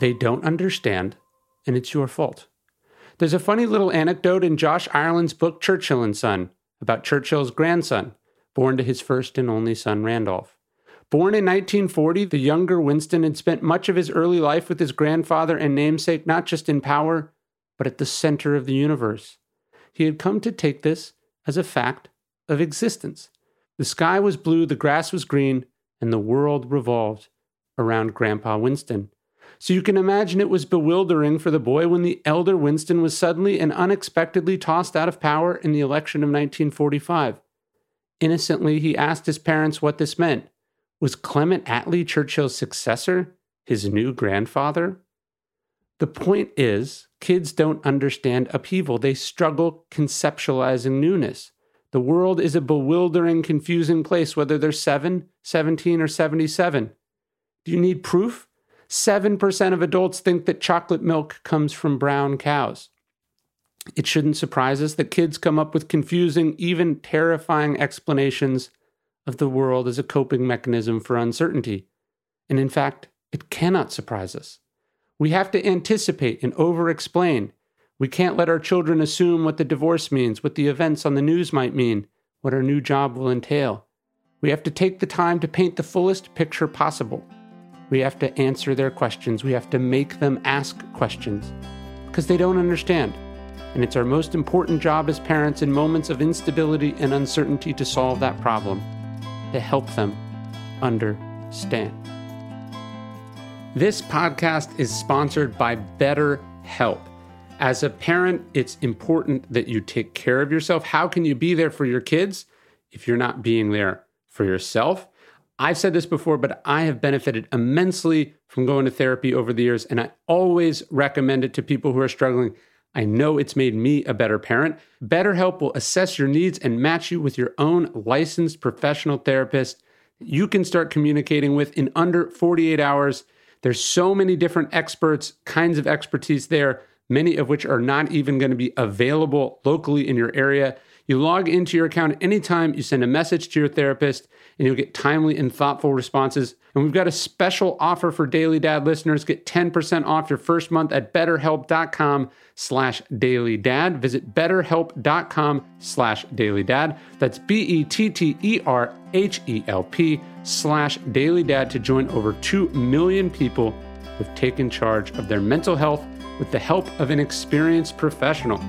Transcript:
They don't understand, and it's your fault. There's a funny little anecdote in Josh Ireland's book Churchill and Son about Churchill's grandson, born to his first and only son, Randolph. Born in 1940, the younger Winston had spent much of his early life with his grandfather and namesake not just in power, but at the center of the universe. He had come to take this as a fact of existence. The sky was blue, the grass was green, and the world revolved around Grandpa Winston. So you can imagine it was bewildering for the boy when the elder Winston was suddenly and unexpectedly tossed out of power in the election of 1945. Innocently, he asked his parents what this meant. Was Clement Attlee Churchill's successor, his new grandfather? The point is, kids don't understand upheaval. They struggle conceptualizing newness. The world is a bewildering, confusing place, whether they're 7, 17, or 77. Do you need proof? 7% of adults think that chocolate milk comes from brown cows. It shouldn't surprise us that kids come up with confusing, even terrifying explanations of the world as a coping mechanism for uncertainty. And in fact, it cannot surprise us. We have to anticipate and over explain. We can't let our children assume what the divorce means, what the events on the news might mean, what our new job will entail. We have to take the time to paint the fullest picture possible. We have to answer their questions. We have to make them ask questions because they don't understand. And it's our most important job as parents in moments of instability and uncertainty to solve that problem, to help them understand. This podcast is sponsored by BetterHelp. As a parent, it's important that you take care of yourself. How can you be there for your kids if you're not being there for yourself? I've said this before, but I have benefited immensely from going to therapy over the years, and I always recommend it to people who are struggling. I know it's made me a better parent. BetterHelp will assess your needs and match you with your own licensed professional therapist you can start communicating with in under 48 hours. There's so many different experts, kinds of expertise there, many of which are not even going to be available locally in your area. You log into your account anytime, you send a message to your therapist, and you'll get timely and thoughtful responses. And we've got a special offer for Daily Dad listeners. Get 10% off your first month at betterhelp.com slash dailydad. Visit betterhelp.com slash dailydad. That's B-E-T-T-E-R-H-E-L-P slash dailydad to join over 2 million people who've taken charge of their mental health with the help of an experienced professional.